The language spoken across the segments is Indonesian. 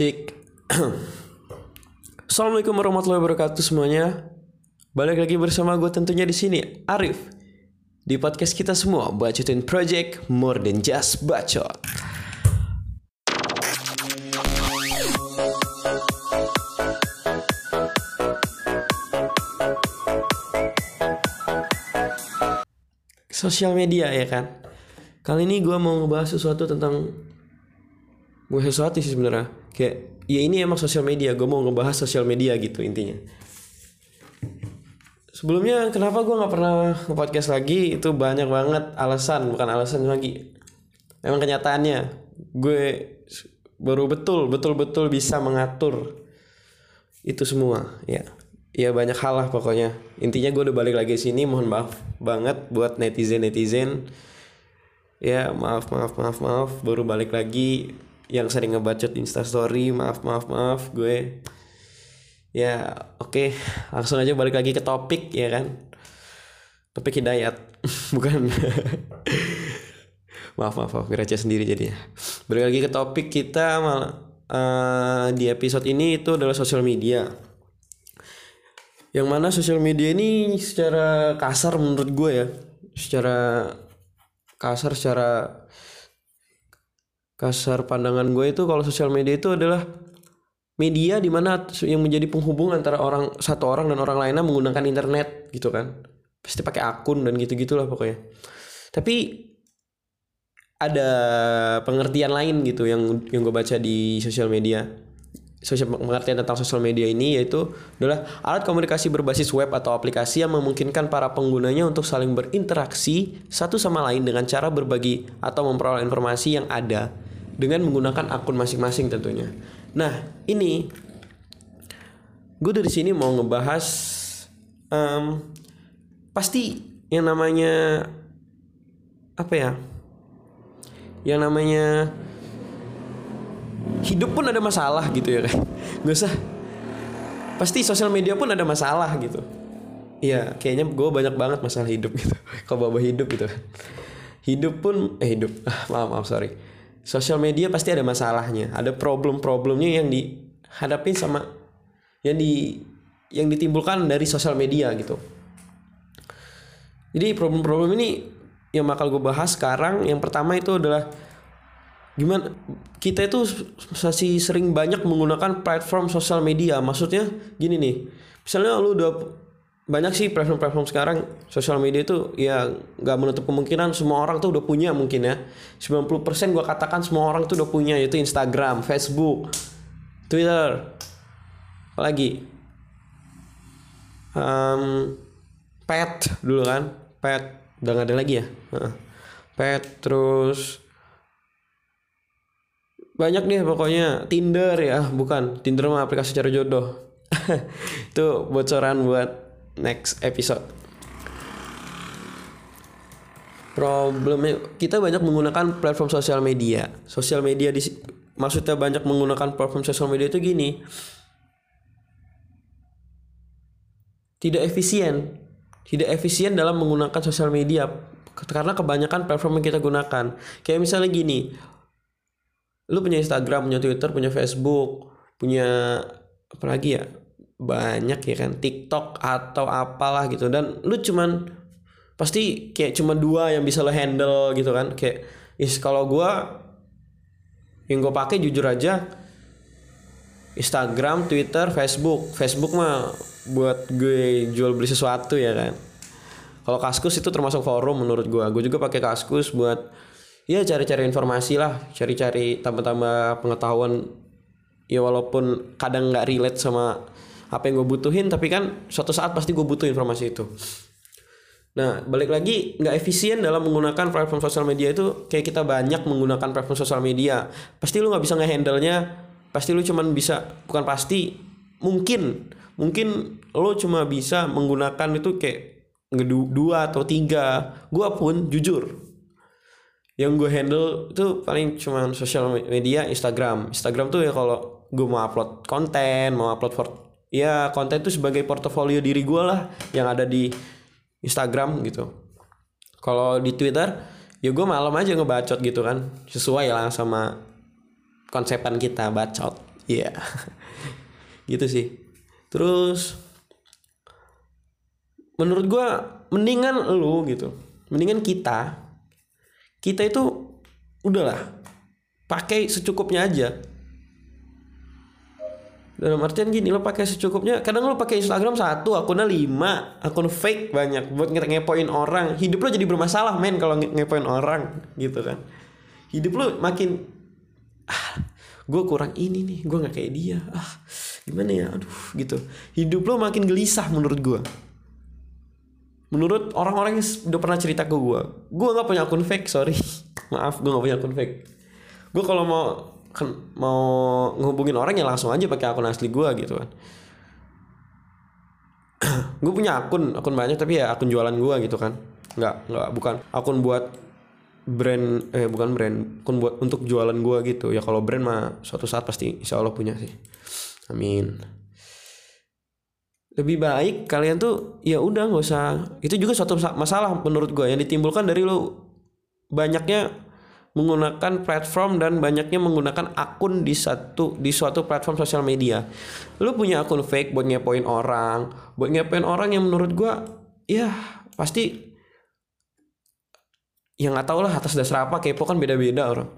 Cik. Assalamualaikum warahmatullahi wabarakatuh semuanya. Balik lagi bersama gue tentunya di sini Arif. Di podcast kita semua bacotin project more than just bacot. Sosial media ya kan. Kali ini gue mau ngebahas sesuatu tentang gue sesuatu sih sebenarnya. Kayak ya ini emang sosial media gue mau ngebahas sosial media gitu intinya. Sebelumnya kenapa gue nggak pernah nge-podcast lagi? Itu banyak banget alasan bukan alasan lagi. Emang kenyataannya gue baru betul betul betul bisa mengatur itu semua ya. Ya banyak hal lah pokoknya. Intinya gue udah balik lagi sini mohon maaf banget buat netizen netizen ya maaf maaf maaf maaf baru balik lagi yang sering ngebacot instastory maaf maaf maaf gue ya oke okay. langsung aja balik lagi ke topik ya kan? Topik hidayat bukan. Maaf maaf maaf ngeraca sendiri jadinya. Balik lagi ke topik kita malah uh, di episode ini itu adalah sosial media. Yang mana sosial media ini secara kasar menurut gue ya secara kasar secara kasar pandangan gue itu kalau sosial media itu adalah media di mana yang menjadi penghubung antara orang satu orang dan orang lainnya menggunakan internet gitu kan. Pasti pakai akun dan gitu gitulah pokoknya. Tapi ada pengertian lain gitu yang yang gue baca di sosial media. Sosial pengertian tentang sosial media ini yaitu adalah alat komunikasi berbasis web atau aplikasi yang memungkinkan para penggunanya untuk saling berinteraksi satu sama lain dengan cara berbagi atau memperoleh informasi yang ada dengan menggunakan akun masing-masing tentunya. Nah ini gue dari sini mau ngebahas um, pasti yang namanya apa ya? Yang namanya hidup pun ada masalah gitu ya kan. Gak usah. Pasti sosial media pun ada masalah gitu. Iya, kayaknya gue banyak banget masalah hidup gitu. Kalau bawa hidup gitu. Hidup pun eh hidup. Maaf maaf sorry sosial media pasti ada masalahnya. Ada problem-problemnya yang dihadapi sama yang di yang ditimbulkan dari sosial media gitu. Jadi problem-problem ini yang bakal gue bahas sekarang yang pertama itu adalah gimana kita itu masih sering banyak menggunakan platform sosial media. Maksudnya gini nih misalnya lu udah banyak sih platform-platform sekarang sosial media itu ya nggak menutup kemungkinan semua orang tuh udah punya mungkin ya. 90% gue katakan semua orang tuh udah punya yaitu Instagram, Facebook, Twitter, apalagi? Um, Pet dulu kan, Pet. Udah gak ada lagi ya, Pet terus banyak nih pokoknya. Tinder ya bukan. Tinder mah aplikasi cari jodoh. Itu bocoran buat next episode. Problemnya kita banyak menggunakan platform sosial media. Sosial media di maksudnya banyak menggunakan platform sosial media itu gini. Tidak efisien. Tidak efisien dalam menggunakan sosial media karena kebanyakan platform yang kita gunakan. Kayak misalnya gini. Lu punya Instagram punya Twitter punya Facebook punya apa lagi ya banyak ya kan TikTok atau apalah gitu dan lu cuman pasti kayak cuma dua yang bisa lo handle gitu kan kayak is kalau gua yang gue pakai jujur aja Instagram, Twitter, Facebook. Facebook mah buat gue jual beli sesuatu ya kan. Kalau Kaskus itu termasuk forum menurut gue. Gue juga pakai Kaskus buat ya cari-cari informasi lah, cari-cari tambah-tambah pengetahuan. Ya walaupun kadang nggak relate sama apa yang gue butuhin tapi kan suatu saat pasti gue butuh informasi itu. Nah balik lagi nggak efisien dalam menggunakan platform sosial media itu kayak kita banyak menggunakan platform sosial media. Pasti lu nggak bisa ngehandle nya pasti lu cuman bisa bukan pasti mungkin. Mungkin lo cuma bisa menggunakan itu kayak dua atau tiga. Gue pun jujur yang gue handle itu paling cuma sosial media Instagram. Instagram tuh ya kalau gue mau upload konten mau upload ya konten itu sebagai portofolio diri gue lah yang ada di Instagram gitu kalau di Twitter ya gue malam aja ngebacot gitu kan sesuai lah sama konsepan kita bacot Iya. gitu sih. Terus menurut gua mendingan lu gitu. Mendingan kita kita itu udahlah pakai secukupnya aja dalam artian gini lo pakai secukupnya kadang lo pakai Instagram satu akunnya lima akun fake banyak buat nge ngepoin orang. Hidup lo jadi bermasalah men kalau nge ngepoin orang gitu kan. Hidup lo makin ah gue kurang ini nih gue nggak kayak dia. Ah gimana ya? Aduh gitu. Hidup lo makin gelisah menurut gue menurut orang-orang yang udah pernah cerita ke gue gue nggak punya akun fake sorry. Maaf gue nggak punya akun fake. Gue kalau mau mau ngehubungin orang ya langsung aja pakai akun asli gue gitu kan. Gue punya akun akun banyak tapi ya akun jualan gue gitu kan. Nggak nggak bukan akun buat brand eh bukan brand akun buat untuk jualan gue gitu. Ya kalau brand mah suatu saat pasti insya Allah punya sih. Amin. Lebih baik kalian tuh ya udah nggak usah. Itu juga suatu masalah menurut gue yang ditimbulkan dari lo banyaknya menggunakan platform dan banyaknya menggunakan akun di satu di suatu platform sosial media. Lu punya akun fake buat ngepoin orang, buat ngepoin orang yang menurut gua ya pasti yang nggak tahu lah atas dasar apa kepo kan beda-beda orang.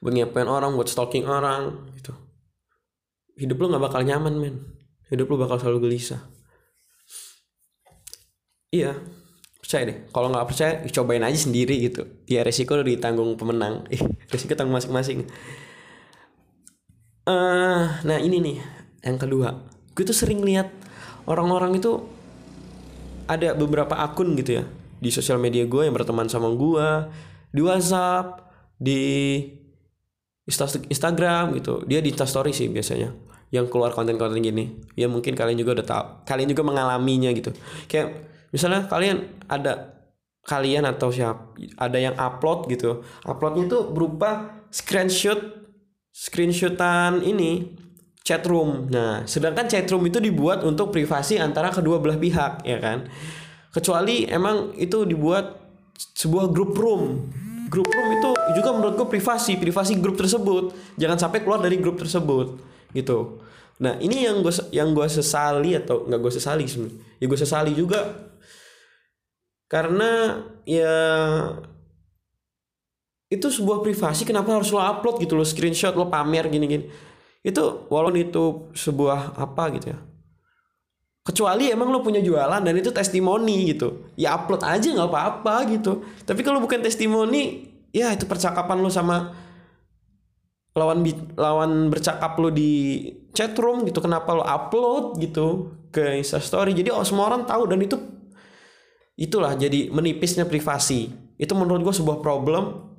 Buat ngepoin orang, buat stalking orang gitu. Hidup lu nggak bakal nyaman men. Hidup lu bakal selalu gelisah. Iya, percaya deh kalau nggak percaya cobain aja sendiri gitu. Ya resiko ditanggung pemenang. Resiko tanggung masing-masing. Uh, nah ini nih yang kedua. Gue tuh sering lihat orang-orang itu ada beberapa akun gitu ya di sosial media gue yang berteman sama gue di WhatsApp di Instagram gitu. Dia di Instastory sih biasanya yang keluar konten-konten gini. Ya mungkin kalian juga udah tahu kalian juga mengalaminya gitu. Kayak misalnya kalian ada kalian atau siapa ada yang upload gitu. Uploadnya itu berupa screenshot screenshotan ini chat room. Nah sedangkan chat room itu dibuat untuk privasi antara kedua belah pihak ya kan? Kecuali emang itu dibuat sebuah grup room. Grup room itu juga menurut gue privasi privasi grup tersebut. Jangan sampai keluar dari grup tersebut gitu nah ini yang gue yang gue sesali atau nggak gue sesali sebenarnya ya gue sesali juga karena ya itu sebuah privasi kenapa harus lo upload gitu lo screenshot lo pamer gini-gini. Itu walaupun itu sebuah apa gitu ya. Kecuali emang lo punya jualan dan itu testimoni gitu. Ya upload aja nggak apa-apa gitu. Tapi kalau bukan testimoni ya itu percakapan lo sama lawan lawan bercakap lo di chat room gitu kenapa lo upload gitu ke instastory jadi oh, semua orang tahu dan itu itulah jadi menipisnya privasi. Itu menurut gue sebuah problem.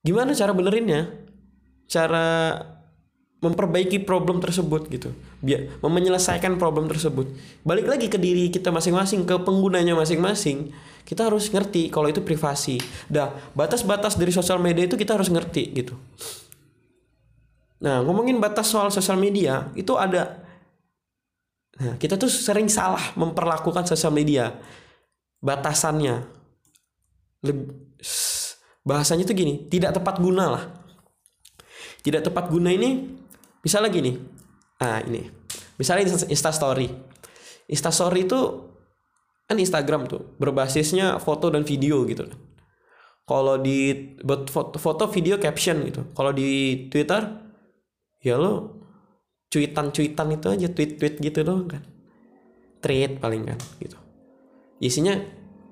Gimana cara benerinnya? Cara memperbaiki problem tersebut gitu biar menyelesaikan problem tersebut balik lagi ke diri kita masing-masing ke penggunanya masing-masing kita harus ngerti kalau itu privasi dah batas-batas dari sosial media itu kita harus ngerti gitu nah ngomongin batas soal sosial media itu ada Nah, kita tuh sering salah memperlakukan sosial media. Batasannya. Leb bahasanya tuh gini, tidak tepat guna lah. Tidak tepat guna ini misalnya gini. Nah, ini. Misalnya Insta Story. Insta Story itu kan Instagram tuh berbasisnya foto dan video gitu Kalau di buat foto, foto video caption gitu. Kalau di Twitter ya lo cuitan-cuitan itu aja tweet-tweet gitu doang kan tweet paling kan gitu isinya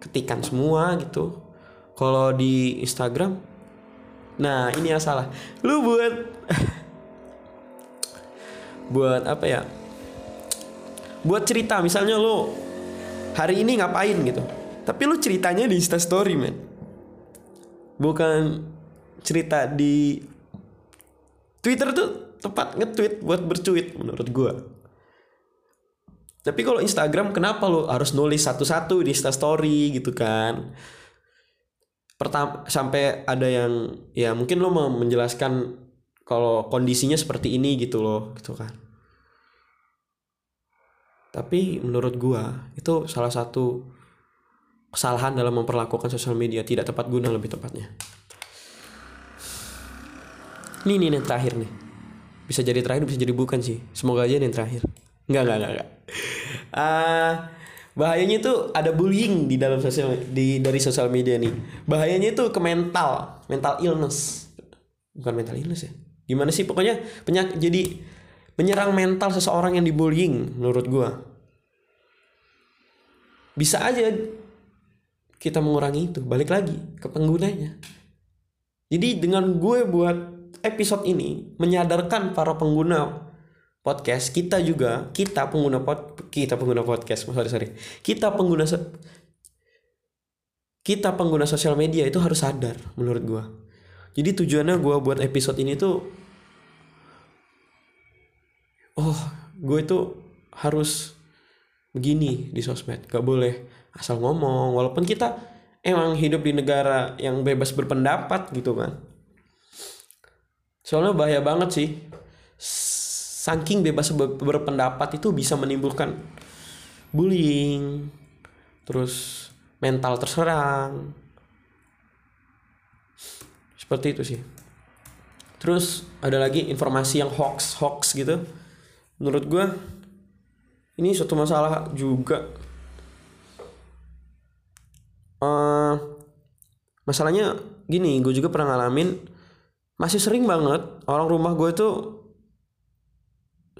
ketikan semua gitu kalau di Instagram nah ini yang salah lu buat buat apa ya? Buat cerita misalnya lu hari ini ngapain gitu. Tapi lu ceritanya di Insta Story man bukan cerita di Twitter tuh tepat nge-tweet buat bercuit menurut gue tapi kalau Instagram kenapa lo harus nulis satu-satu di Insta Story gitu kan? Pertama sampai ada yang ya mungkin lo mau menjelaskan kalau kondisinya seperti ini gitu loh gitu kan tapi menurut gua itu salah satu kesalahan dalam memperlakukan sosial media tidak tepat guna lebih tepatnya Ini nih yang terakhir nih. Bisa jadi terakhir, bisa jadi bukan sih. Semoga aja yang terakhir. Enggak, enggak, enggak, enggak. Ah, bahayanya itu ada bullying di dalam sosial di dari sosial media nih. Bahayanya itu ke mental, mental illness. Bukan mental illness ya. Gimana sih pokoknya penyakit jadi menyerang mental seseorang yang dibullying menurut gua. Bisa aja kita mengurangi itu, balik lagi ke penggunanya. Jadi dengan gue buat episode ini menyadarkan para pengguna podcast kita juga kita pengguna pod kita pengguna podcast sorry sorry kita pengguna kita pengguna sosial media itu harus sadar menurut gua jadi tujuannya gua buat episode ini tuh oh gue itu harus begini di sosmed. Gak boleh asal ngomong walaupun kita emang hidup di negara yang bebas berpendapat gitu kan. Soalnya bahaya banget sih. Saking bebas berpendapat itu bisa menimbulkan bullying terus mental terserang. Seperti itu sih. Terus ada lagi informasi yang hoax hoax gitu menurut gue ini suatu masalah juga. Uh, masalahnya gini gue juga pernah ngalamin masih sering banget orang rumah gue tuh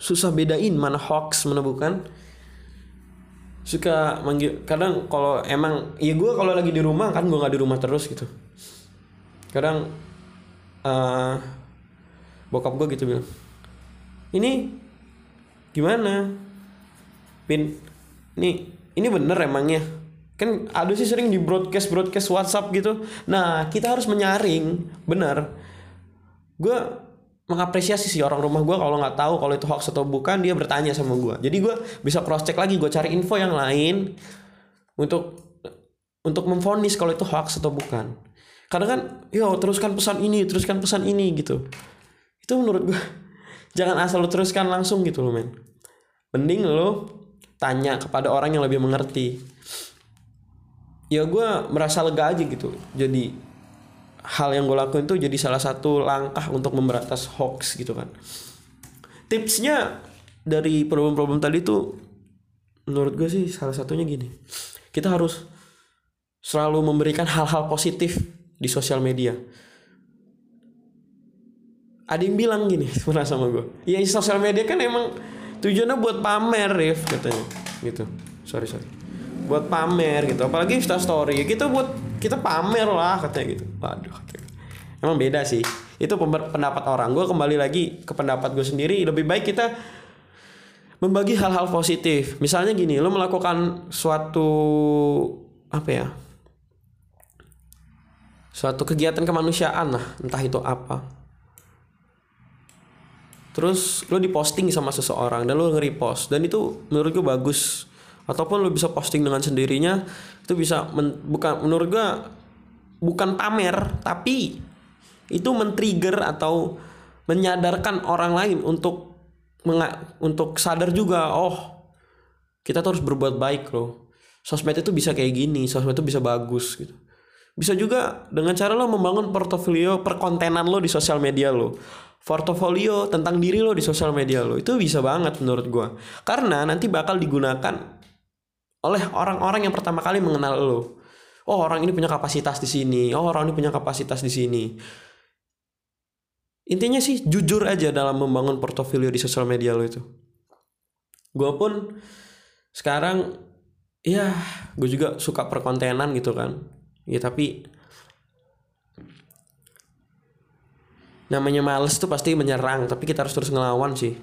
susah bedain mana hoax mana bukan. Suka manggil kadang kalau emang ya gue kalau lagi di rumah kan gue nggak di rumah terus gitu. Kadang uh, bokap gue gitu bilang ini gimana? Pin ini ini bener emangnya? Kan ada sih sering di broadcast broadcast WhatsApp gitu. Nah kita harus menyaring bener. Gue mengapresiasi sih orang rumah gue kalau nggak tahu kalau itu hoax atau bukan dia bertanya sama gue jadi gue bisa cross check lagi gue cari info yang lain untuk untuk memfonis kalau itu hoax atau bukan. Karena kan yo teruskan pesan ini teruskan pesan ini gitu. Itu menurut gue jangan asal lu teruskan langsung gitu loh men. Mending lo tanya kepada orang yang lebih mengerti. Ya gue merasa lega aja gitu. Jadi hal yang gue lakuin tuh jadi salah satu langkah untuk memberantas hoax gitu kan. Tipsnya dari problem-problem tadi tuh menurut gue sih salah satunya gini. Kita harus selalu memberikan hal-hal positif di sosial media ada yang bilang gini pernah sama gue ya sosial media kan emang tujuannya buat pamer Rif katanya. Gitu. Sorry sorry. Buat pamer gitu. Apalagi Insta story. Kita buat kita pamer lah katanya gitu. Waduh emang beda sih. Itu pendapat orang. Gue kembali lagi ke pendapat gue sendiri. Lebih baik kita membagi hal-hal positif. Misalnya gini lo melakukan suatu apa ya? Suatu kegiatan kemanusiaan lah. Entah itu apa terus lo diposting sama seseorang dan lo nge-repost dan itu menurut gue bagus. Ataupun lo bisa posting dengan sendirinya itu bisa men, bukan menurut gua bukan pamer tapi itu men-trigger atau menyadarkan orang lain untuk untuk sadar juga oh kita terus berbuat baik loh. Sosmed itu bisa kayak gini sosmed itu bisa bagus gitu. Bisa juga dengan cara lo membangun portofolio perkontenan lo di sosial media lo portofolio tentang diri lo di sosial media lo itu bisa banget menurut gue karena nanti bakal digunakan oleh orang-orang yang pertama kali mengenal lo. Oh, orang ini punya kapasitas di sini. Oh, orang ini punya kapasitas di sini. Intinya sih jujur aja dalam membangun portofolio di sosial media lo itu. Gue pun sekarang ya gue juga suka perkontenan gitu kan. Ya tapi namanya males tuh pasti menyerang tapi kita harus terus ngelawan sih.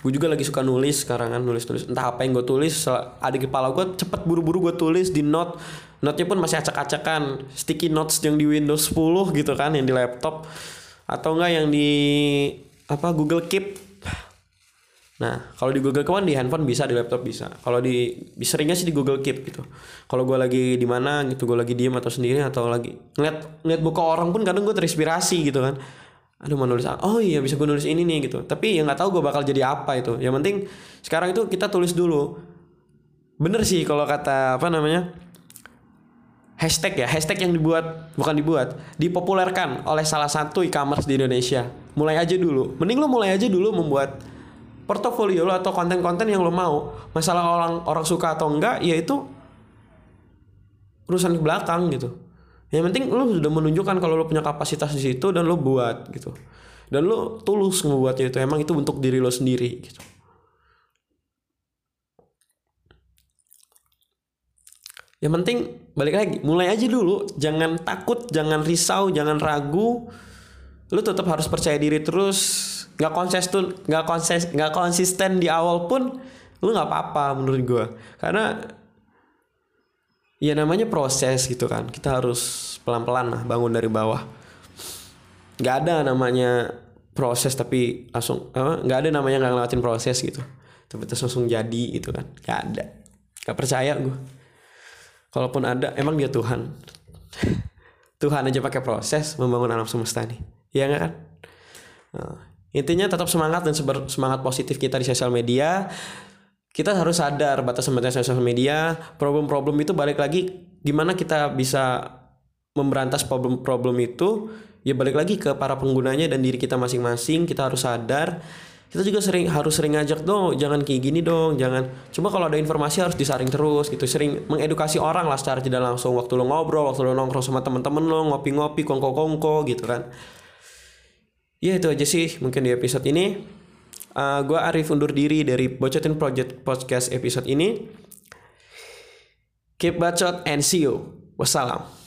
Gue juga lagi suka nulis sekarang kan nulis tulis entah apa yang gue tulis ada di kepala gue cepet buru-buru gue tulis di note. Note-nya pun masih acak-acakan. Sticky notes yang di Windows 10 gitu kan yang di laptop. Atau enggak yang di apa Google Keep. Nah, kalau di Google Keep di handphone bisa, di laptop bisa. Kalau di seringnya sih di Google Keep gitu. Kalau gue lagi di mana gitu, gue lagi diem atau sendiri atau lagi ngeliat ngeliat buka orang pun kadang gue terinspirasi gitu kan aduh mau nulis oh iya bisa gue nulis ini nih gitu. Tapi yang nggak tahu gue bakal jadi apa itu. Yang penting sekarang itu kita tulis dulu. Bener sih kalau kata apa namanya hashtag ya hashtag yang dibuat bukan dibuat dipopulerkan oleh salah satu e-commerce di Indonesia. Mulai aja dulu. Mending lo mulai aja dulu membuat portofolio lo atau konten-konten yang lo mau. Masalah orang orang suka atau enggak ya itu urusan ke belakang gitu yang penting lo sudah menunjukkan kalau lo punya kapasitas di situ dan lo buat gitu. Dan lo tulus ngebuatnya itu emang itu untuk diri lo sendiri gitu. Yang penting balik lagi mulai aja dulu. Jangan takut jangan risau jangan ragu. Lu tetap harus percaya diri terus. Nggak konsisten nggak konses nggak konsisten di awal pun lu nggak apa-apa menurut gue karena ya namanya proses gitu kan. Kita harus pelan-pelan lah bangun dari bawah. Nggak ada namanya proses tapi langsung nggak ada namanya nggak ngelawatin proses gitu. Tapi terus langsung jadi gitu kan. Nggak ada. Nggak percaya gue kalaupun ada emang dia Tuhan. Tuhan aja pakai proses membangun alam semesta nih. Nggak kan? Nah, intinya tetap semangat dan semangat positif kita di sosial media kita harus sadar batas-batas sosial media problem-problem itu balik lagi gimana kita bisa memberantas problem-problem itu ya balik lagi ke para penggunanya dan diri kita masing-masing kita harus sadar. Kita juga sering harus sering ngajak dong jangan kayak gini dong jangan. Cuma kalau ada informasi harus disaring terus gitu sering mengedukasi orang lah secara tidak langsung. Waktu lo ngobrol waktu lo nongkrong sama temen-temen lo ngopi-ngopi kongko-kongko gitu kan. Ya itu aja sih mungkin di episode ini uh, gue Arif undur diri dari Bocotin Project Podcast episode ini. Keep bacot and see you. Wassalam